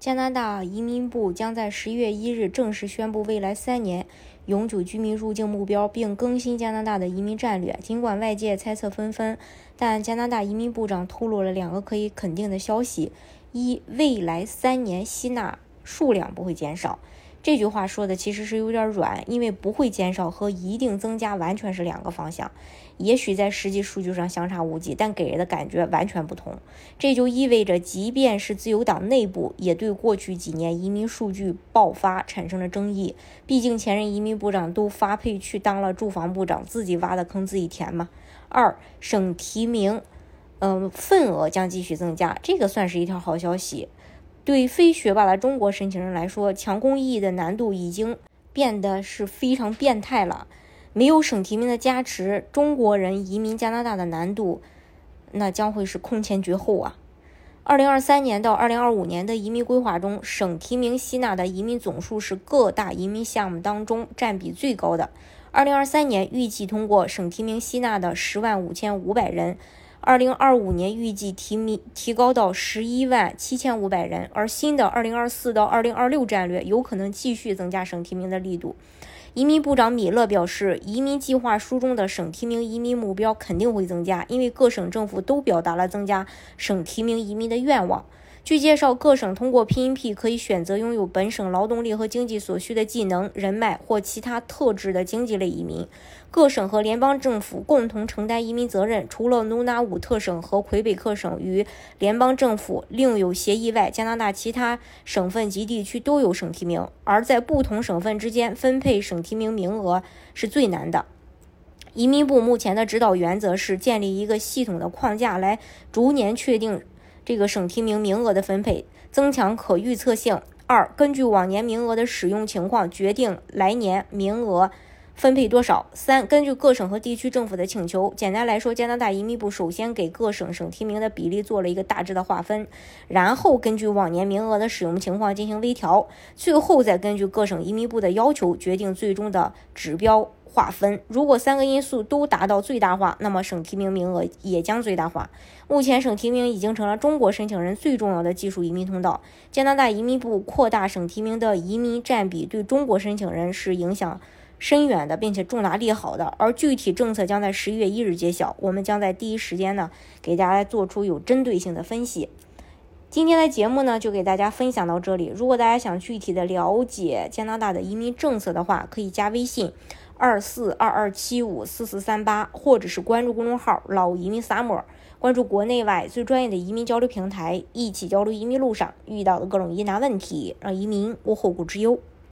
加拿大移民部将在十一月一日正式宣布未来三年。永久居民入境目标，并更新加拿大的移民战略。尽管外界猜测纷纷，但加拿大移民部长透露了两个可以肯定的消息：一，未来三年吸纳数量不会减少。这句话说的其实是有点软，因为不会减少和一定增加完全是两个方向。也许在实际数据上相差无几，但给人的感觉完全不同。这就意味着，即便是自由党内部也对过去几年移民数据爆发产生了争议。毕竟前任移民部长都发配去当了住房部长，自己挖的坑自己填嘛。二，省提名，嗯，份额将继续增加，这个算是一条好消息。对非学霸的中国申请人来说，强攻意义的难度已经变得是非常变态了。没有省提名的加持，中国人移民加拿大的难度，那将会是空前绝后啊！二零二三年到二零二五年的移民规划中，省提名吸纳的移民总数是各大移民项目当中占比最高的。二零二三年预计通过省提名吸纳的十万五千五百人。二零二五年预计提名提高到十一万七千五百人，而新的二零二四到二零二六战略有可能继续增加省提名的力度。移民部长米勒表示，移民计划书中的省提名移民目标肯定会增加，因为各省政府都表达了增加省提名移民的愿望。据介绍，各省通过 PNP 可以选择拥有本省劳动力和经济所需的技能、人脉或其他特质的经济类移民。各省和联邦政府共同承担移民责任。除了努纳武特省和魁北克省与联邦政府另有协议外，加拿大其他省份及地区都有省提名。而在不同省份之间分配省提名名额是最难的。移民部目前的指导原则是建立一个系统的框架，来逐年确定。这个省提名名额的分配，增强可预测性。二，根据往年名额的使用情况决定来年名额分配多少。三，根据各省和地区政府的请求。简单来说，加拿大移民部首先给各省省提名的比例做了一个大致的划分，然后根据往年名额的使用情况进行微调，最后再根据各省移民部的要求决定最终的指标。划分，如果三个因素都达到最大化，那么省提名名额也将最大化。目前，省提名已经成了中国申请人最重要的技术移民通道。加拿大移民部扩大省提名的移民占比，对中国申请人是影响深远的，并且重大利好的。而具体政策将在十一月一日揭晓，我们将在第一时间呢给大家做出有针对性的分析。今天的节目呢，就给大家分享到这里。如果大家想具体的了解加拿大的移民政策的话，可以加微信。二四二二七五四四三八，或者是关注公众号“老移民 summer”，关注国内外最专业的移民交流平台，一起交流移民路上遇到的各种疑难问题，让移民无后顾之忧。